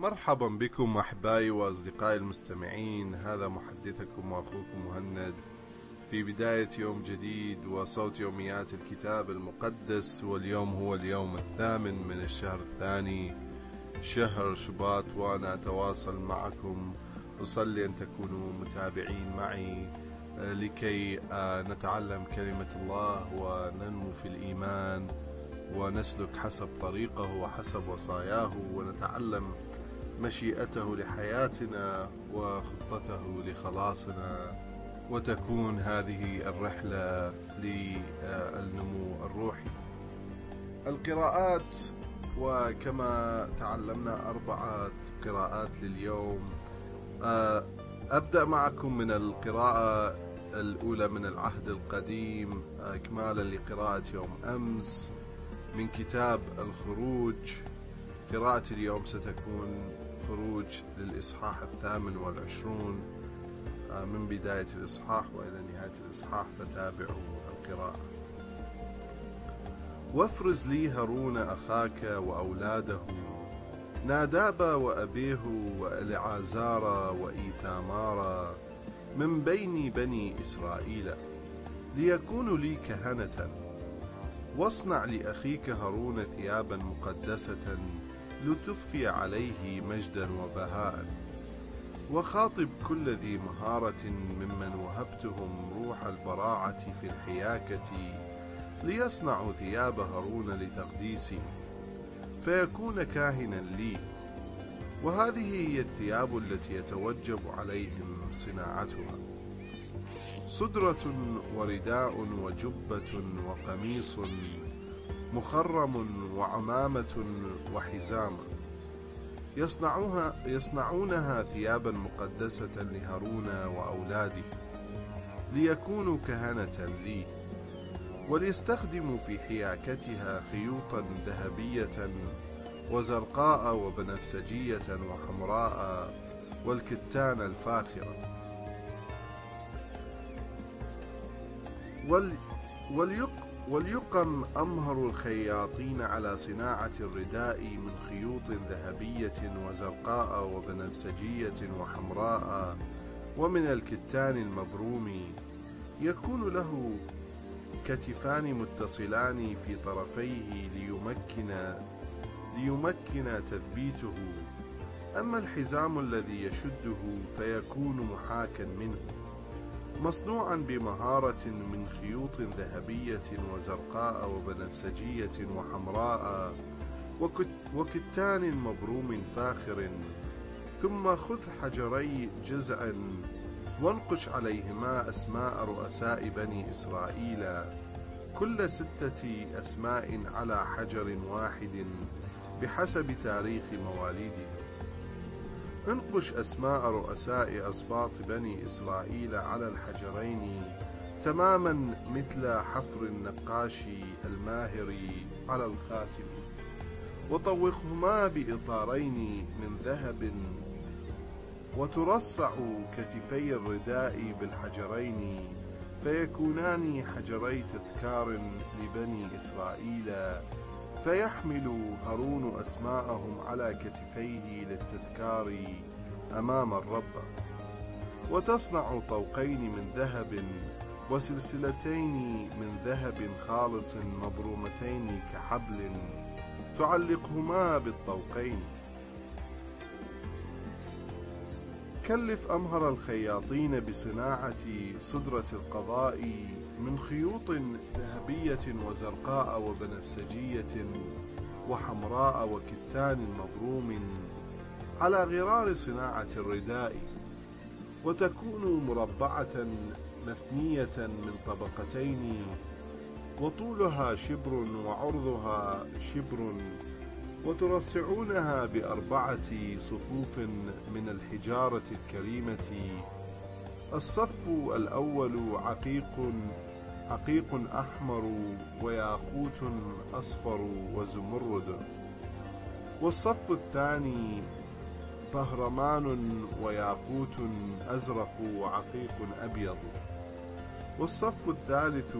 مرحبا بكم أحبائي وأصدقائي المستمعين. هذا محدثكم واخوكم مهند. في بداية يوم جديد وصوت يوميات الكتاب المقدس واليوم هو اليوم الثامن من الشهر الثاني شهر شباط وأنا أتواصل معكم. أصلي أن تكونوا متابعين معي آه، لكي آه، نتعلم كلمة الله وننمو في الإيمان ونسلك حسب طريقه وحسب وصاياه ونتعلم مشيئته لحياتنا وخطته لخلاصنا وتكون هذه الرحلة للنمو الروحي. القراءات وكما تعلمنا أربعة قراءات لليوم أبدأ معكم من القراءة الأولى من العهد القديم إكمالا لقراءة يوم أمس من كتاب الخروج. قراءة اليوم ستكون خروج للإصحاح الثامن والعشرون آه، من بداية الإصحاح وإلى نهاية الإصحاح فتابعوا القراءة. وافرز لي هارون أخاك وأولاده ناداب وأبيه وإلعازار وإيثامار من بين بني إسرائيل ليكونوا لي كهنة واصنع لأخيك هارون ثيابا مقدسة لتضفي عليه مجدا وبهاء. وخاطب كل ذي مهارة ممن وهبتهم روح البراعة في الحياكة ليصنعوا ثياب هارون لتقديسي فيكون كاهنا لي. وهذه هي الثياب التي يتوجب عليهم صناعتها. صدرة ورداء وجبة وقميص مخرم وعمامة وحزام. يصنعوها يصنعونها ثيابا مقدسة لهارون وأولاده ليكونوا كهنة لي وليستخدموا في حياكتها خيوطا ذهبية وزرقاء وبنفسجية وحمراء والكتان الفاخرة. وال وليق وليقم أمهر الخياطين على صناعة الرداء من خيوط ذهبية وزرقاء وبنفسجية وحمراء ومن الكتان المبروم. يكون له كتفان متصلان في طرفيه ليمكن ليمكن تثبيته. أما الحزام الذي يشده فيكون محاكا منه. مصنوعا بمهارة من خيوط ذهبية وزرقاء وبنفسجية وحمراء وكتان مبروم فاخر. ثم خذ حجري جزع وانقش عليهما أسماء رؤساء بني إسرائيل. كل ستة أسماء على حجر واحد بحسب تاريخ مواليدهم. انقش أسماء رؤساء أسباط بني إسرائيل على الحجرين تماما مثل حفر النقاش الماهر على الخاتم. وطوقهما بإطارين من ذهب وترصع كتفي الرداء بالحجرين فيكونان حجري تذكار لبني إسرائيل فيحمل هارون أسماءهم على كتفيه للتذكار أمام الرب. وتصنع طوقين من ذهب وسلسلتين من ذهب خالص مبرومتين كحبل تعلقهما بالطوقين. كلف أمهر الخياطين بصناعة صدرة القضاء من خيوط ذهبية وزرقاء وبنفسجية وحمراء وكتان مبروم على غرار صناعة الرداء وتكون مربعة مثنية من طبقتين وطولها شبر وعرضها شبر وترصعونها بأربعة صفوف من الحجارة الكريمة. الصف الأول عقيق عقيق أحمر وياقوت أصفر وزمرد. والصف الثاني طهرمان وياقوت أزرق وعقيق أبيض. والصف الثالث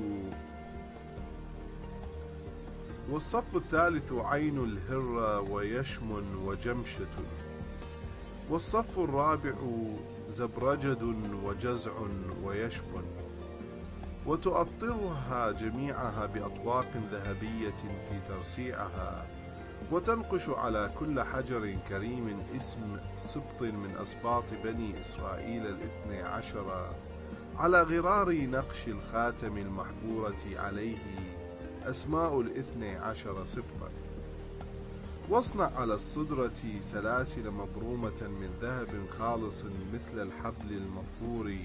والصف الثالث عين الهرة ويشم وجمشة. والصف الرابع زبرجد وجزع ويشب وتؤطرها جميعها بأطواق ذهبية في ترسيعها وتنقش على كل حجر كريم اسم سبط من أسباط بني إسرائيل الاثني عشر على غرار نقش الخاتم المحفورة عليه أسماء الاثني عشر سبطا. واصنع على الصدرة سلاسل مبرومة من ذهب خالص مثل الحبل المفور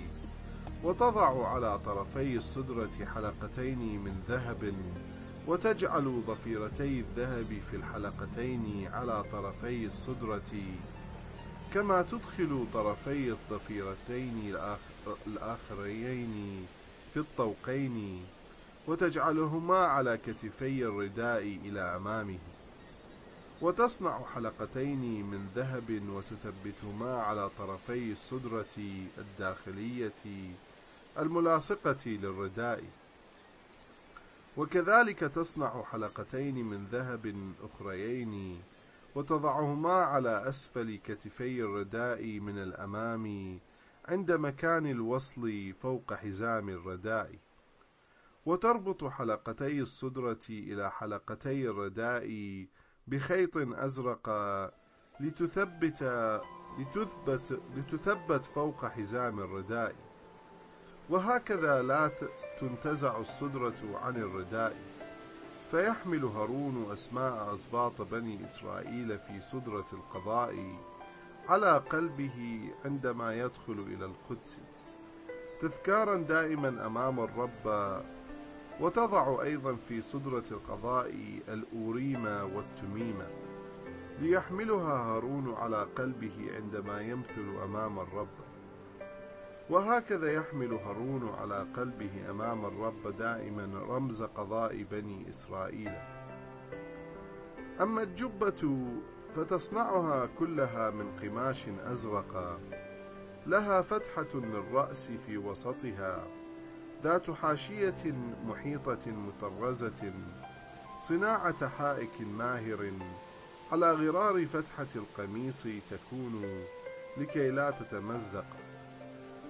وتضع على طرفي الصدرة حلقتين من ذهب وتجعل ضفيرتي الذهب في الحلقتين على طرفي الصدرة. كما تدخل طرفي الضفيرتين الآخرين في الطوقين وتجعلهما على كتفي الرداء إلى أمامه. وتصنع حلقتين من ذهب وتثبتهما على طرفي الصدرة الداخلية الملاصقة للرداء. وكذلك تصنع حلقتين من ذهب أخريين وتضعهما على أسفل كتفي الرداء من الأمام عند مكان الوصل فوق حزام الرداء. وتربط حلقتي الصدرة إلى حلقتي الرداء بخيط أزرق لتثبت لتثبت لتثبت فوق حزام الرداء. وهكذا لا تنتزع الصدرة عن الرداء. فيحمل هارون أسماء أسباط بني إسرائيل في صدرة القضاء على قلبه عندما يدخل إلى القدس. تذكارا دائما أمام الرب وتضع أيضا في صدرة القضاء الأوريم والتميم ليحملها هارون على قلبه عندما يمثل أمام الرب. وهكذا يحمل هارون على قلبه أمام الرب دائما رمز قضاء بني إسرائيل. أما الجبة فتصنعها كلها من قماش أزرق لها فتحة للرأس في وسطها. ذات حاشية محيطة مطرزة صناعة حائك ماهر على غرار فتحة القميص تكون لكي لا تتمزق.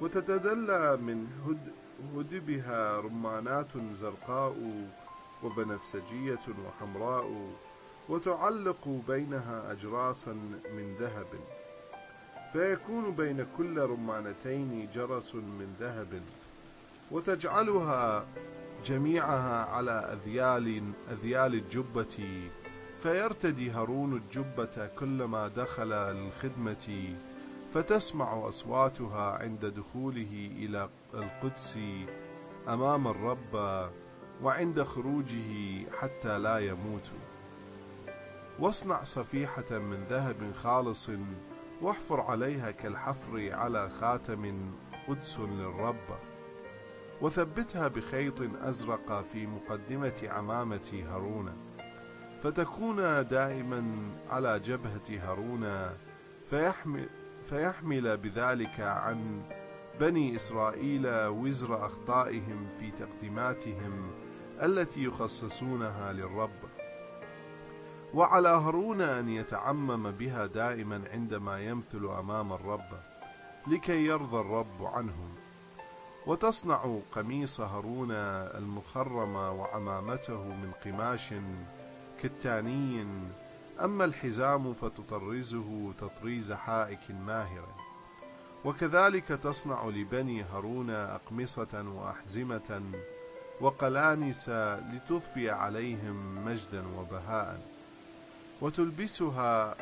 وتتدلى من هد هدبها رمانات زرقاء وبنفسجية وحمراء وتعلق بينها أجراسا من ذهب. فيكون بين كل رمانتين جرس من ذهب. وتجعلها جميعها على أذيال أذيال الجبة. فيرتدي هارون الجبة كلما دخل للخدمة فتسمع أصواتها عند دخوله إلى القدس أمام الرب وعند خروجه حتى لا يموت. واصنع صفيحة من ذهب خالص واحفر عليها كالحفر على خاتم قدس للرب. وثبتها بخيط أزرق في مقدمة عمامة هارون. فتكون دائما على جبهة هارون فيحمل, فيحمل بذلك عن بني إسرائيل وزر أخطائهم في تقديماتهم التي يخصصونها للرب. وعلى هارون أن يتعمم بها دائما عندما يمثل أمام الرب لكي يرضى الرب عنهم. وتصنع قميص هارون المخرم وعمامته من قماش كتاني. أما الحزام فتطرزه تطريز حائك ماهر. وكذلك تصنع لبني هارون أقمصة وأحزمة وقلانس لتضفي عليهم مجدا وبهاء. وتلبسها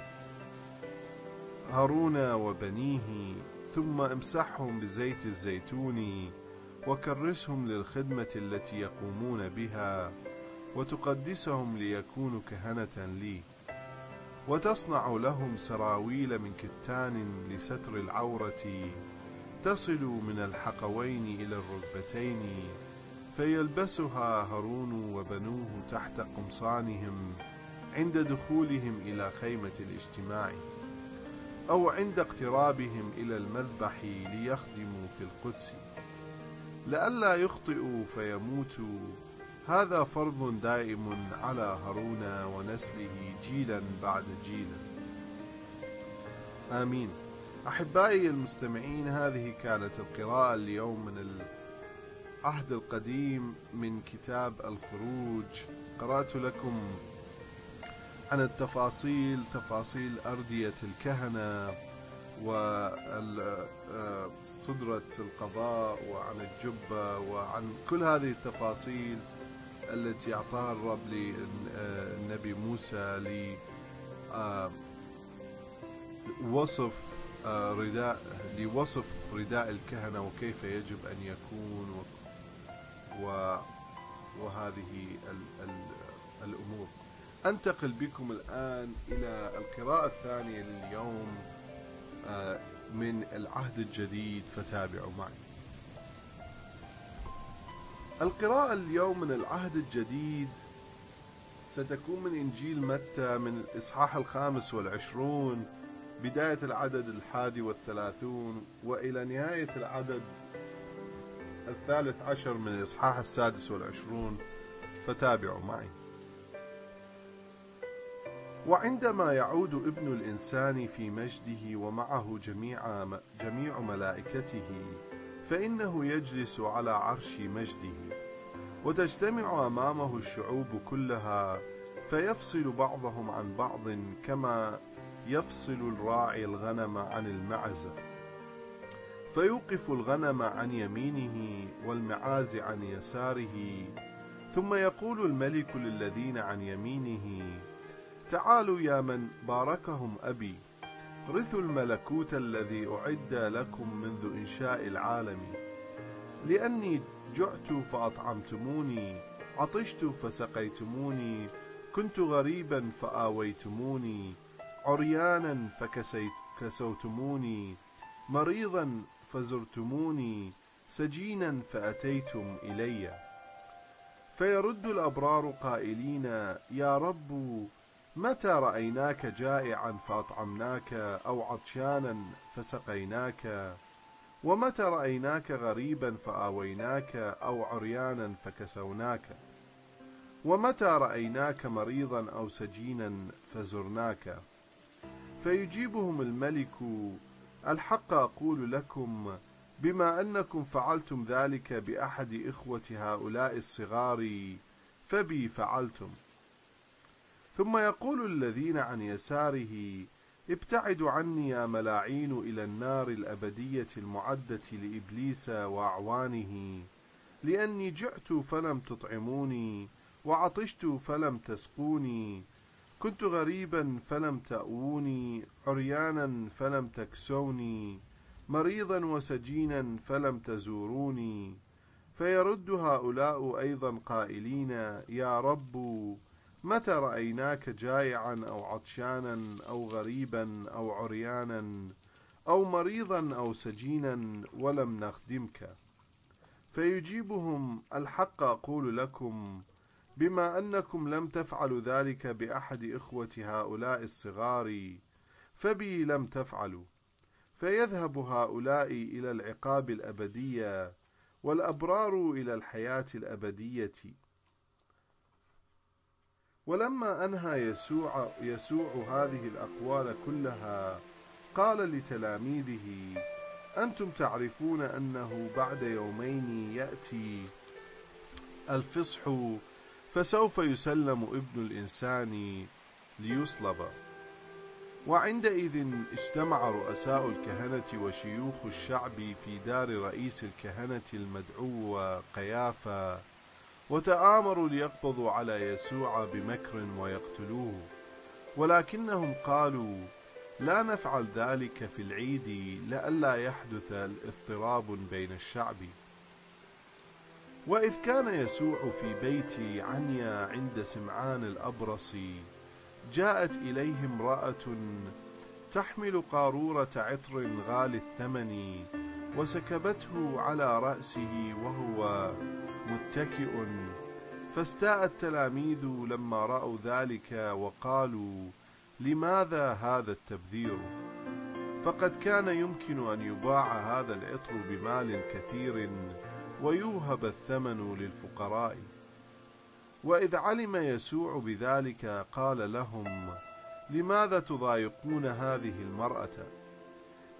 هارون وبنيه ثم امسحهم بزيت الزيتون وكرسهم للخدمة التي يقومون بها وتقدسهم ليكونوا كهنة لي. وتصنع لهم سراويل من كتان لستر العورة تصل من الحقوين إلى الركبتين فيلبسها هارون وبنوه تحت قمصانهم عند دخولهم إلى خيمة الاجتماع. أو عند اقترابهم إلى المذبح ليخدموا في القدس. لئلا يخطئوا فيموتوا. هذا فرض دائم على هارون ونسله جيلا بعد جيل. آمين. أحبائي المستمعين هذه كانت القراءة اليوم من العهد القديم من كتاب الخروج. قرأت لكم عن التفاصيل تفاصيل أردية الكهنة وصدرة القضاء وعن الجبة وعن كل هذه التفاصيل التي أعطاها الرب للنبي موسى لوصف رداء لوصف رداء الكهنة وكيف يجب أن يكون وهذه الأمور. أنتقل بكم الآن إلى القراءة الثانية لليوم آه، من العهد الجديد فتابعوا معي. القراءة اليوم من العهد الجديد ستكون من إنجيل متى؟ من الإصحاح الخامس والعشرون بداية العدد الحادي والثلاثون وإلى نهاية العدد الثالث عشر من الإصحاح السادس والعشرون فتابعوا معي. وعندما يعود ابن الإنسان في مجده ومعه جميع, جميع ملائكته فإنه يجلس على عرش مجده وتجتمع أمامه الشعوب كلها فيفصل بعضهم عن بعض كما يفصل الراعي الغنم عن المعز. فيوقف الغنم عن يمينه والمعاز عن يساره ثم يقول الملك للذين عن يمينه تعالوا يا من باركهم أبي رثوا الملكوت الذي أعد لكم منذ إنشاء العالم. لأني جعت فأطعمتموني عطشت فسقيتموني كنت غريبا فآويتموني عريانا فكسوتموني مريضا فزرتموني سجينا فأتيتم إلي. فيرد الأبرار قائلين يا رب متى رأيناك جائعا فأطعمناك أو عطشانا فسقيناك؟ ومتى رأيناك غريبا فآويناك أو عريانا فكسوناك؟ ومتى رأيناك مريضا أو سجينا فزرناك؟ فيجيبهم الملك الحق أقول لكم بما أنكم فعلتم ذلك بأحد إخوة هؤلاء الصغار فبي فعلتم. ثم يقول الذين عن يساره ابتعدوا عني يا ملاعين إلى النار الأبدية المعدة لإبليس وأعوانه. لأني جعت فلم تطعموني وعطشت فلم تسقوني. كنت غريبا فلم تأووني عريانا فلم تكسوني. مريضا وسجينا فلم تزوروني. فيرد هؤلاء أيضا قائلين يا رب متى رأيناك جائعا أو عطشانا أو غريبا أو عريانا أو مريضا أو سجينا ولم نخدمك؟ فيجيبهم الحق أقول لكم بما أنكم لم تفعلوا ذلك بأحد إخوة هؤلاء الصغار فبي لم تفعلوا. فيذهب هؤلاء إلى العقاب الأبدية والأبرار إلى الحياة الأبدية. ولما أنهى يسوع, يسوع هذه الأقوال كلها قال لتلاميذه أنتم تعرفون أنه بعد يومين يأتي الفصح فسوف يسلم ابن الإنسان ليصلب. وعندئذ اجتمع رؤساء الكهنة وشيوخ الشعب في دار رئيس الكهنة المدعو قيافة وتآمروا ليقبضوا على يسوع بمكر ويقتلوه. ولكنهم قالوا لا نفعل ذلك في العيد لئلا يحدث اضطراب بين الشعب. وإذ كان يسوع في بيت عنيا عند سمعان الأبرص جاءت إليه امرأة تحمل قارورة عطر غالي الثمن وسكبته على رأسه وهو متكئ. فاستاء التلاميذ لما رأوا ذلك وقالوا لماذا هذا التبذير؟ فقد كان يمكن أن يباع هذا العطر بمال كثير ويوهب الثمن للفقراء. وإذ علم يسوع بذلك قال لهم لماذا تضايقون هذه المرأة؟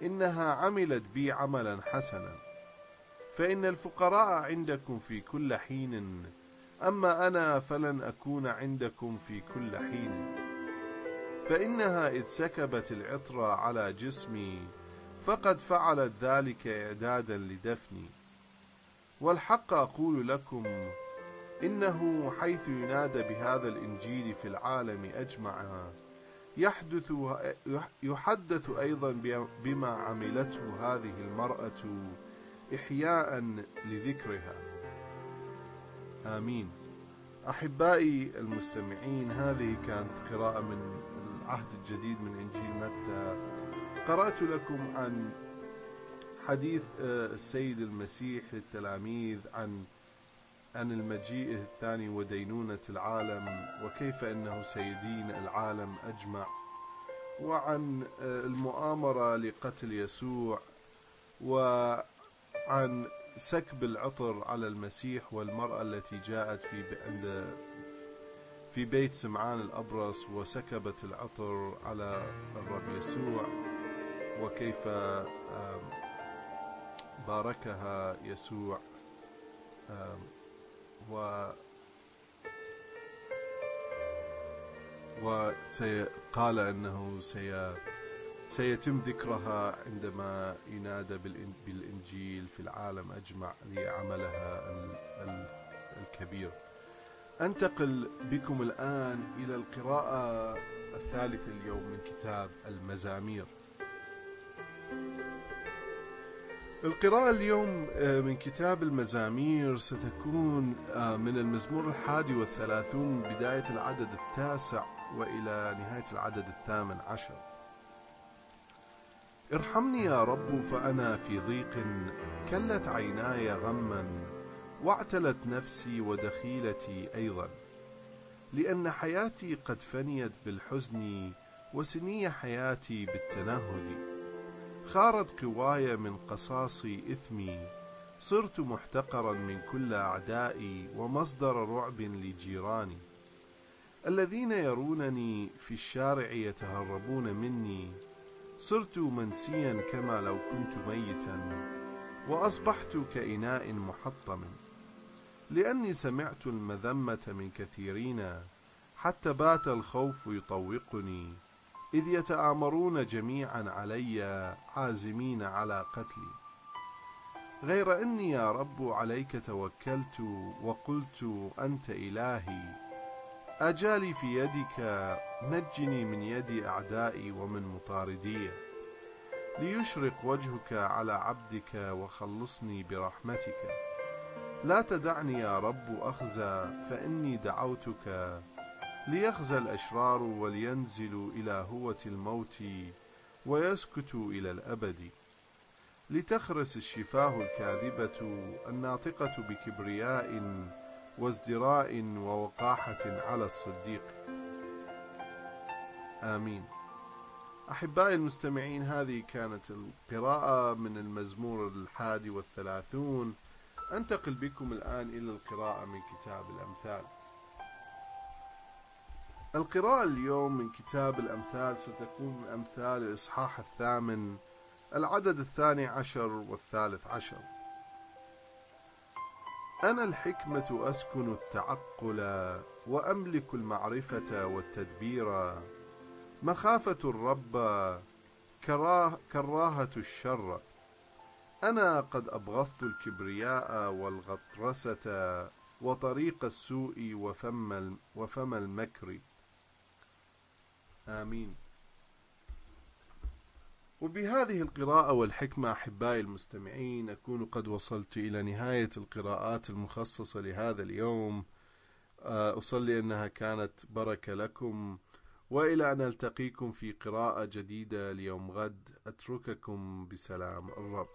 إنها عملت بي عملا حسنا. فإن الفقراء عندكم في كل حين. أما أنا فلن أكون عندكم في كل حين. فإنها إذ سكبت العطر على جسمي فقد فعلت ذلك إعدادا لدفني. والحق أقول لكم إنه حيث ينادى بهذا الإنجيل في العالم أجمع يحدث يحدث أيضا بما عملته هذه المرأة إحياء لذكرها. آمين. أحبائي المستمعين هذه كانت قراءة من العهد الجديد من إنجيل متى. قرأت لكم عن حديث آه، السيد المسيح للتلاميذ عن عن المجيء الثاني ودينونة العالم وكيف أنه سيدين العالم أجمع. وعن آه، المؤامرة لقتل يسوع وعن سكب العطر على المسيح والمرأة التي جاءت في عند في بيت سمعان الأبرص وسكبت العطر على الرب يسوع وكيف باركها يسوع. و وقال أنه سي سيتم ذكرها عندما ينادى بالإنجيل في العالم أجمع لعملها الكبير. أنتقل بكم الآن إلى القراءة الثالثة اليوم من كتاب المزامير. القراءة اليوم آه، من كتاب المزامير ستكون آه، من المزمور الحادي والثلاثون بداية العدد التاسع وإلى نهاية العدد الثامن عشر. ارحمني يا رب فأنا في ضيق كلت عيناي غما واعتلت نفسي ودخيلتي أيضا. لأن حياتي قد فنيت بالحزن وسني حياتي بالتنهد. خارت قواي من قصاص إثمي صرت محتقرا من كل أعدائي ومصدر رعب لجيراني. الذين يرونني في الشارع يتهربون مني صرت منسيا كما لو كنت ميتا وأصبحت كإناء محطم. لأني سمعت المذمة من كثيرين حتى بات الخوف يطوقني إذ يتآمرون جميعا علي عازمين على قتلي. غير أني يا رب عليك توكلت وقلت أنت إلهي أجالي في يدك نجني من يد أعدائي ومن مطاردي. ليشرق وجهك على عبدك وخلصني برحمتك. لا تدعني يا رب أخزى فإني دعوتك ليخزى الأشرار ولينزلوا إلى هوة الموت ويسكتوا إلى الأبد. لتخرس الشفاه الكاذبة الناطقة بكبرياء وازدراء ووقاحة على الصديق. آمين. أحبائي المستمعين هذه كانت القراءة من المزمور الحادي والثلاثون. أنتقل بكم الآن إلى القراءة من كتاب الأمثال. القراءة اليوم من كتاب الأمثال ستكون من أمثال الإصحاح الثامن العدد الثاني عشر والثالث عشر. أنا الحكمة أسكن التعقل وأملك المعرفة والتدبير. مخافة الرب كراه كراهة الشر. أنا قد أبغضت الكبرياء والغطرسة وطريق السوء وفم, وفم المكر. آمين. وبهذه القراءة والحكمة أحبائي المستمعين أكون قد وصلت إلى نهاية القراءات المخصصة لهذا اليوم. آه، أصلي أنها كانت بركة لكم وإلى أن ألتقيكم في قراءة جديدة ليوم غد أترككم بسلام الرب.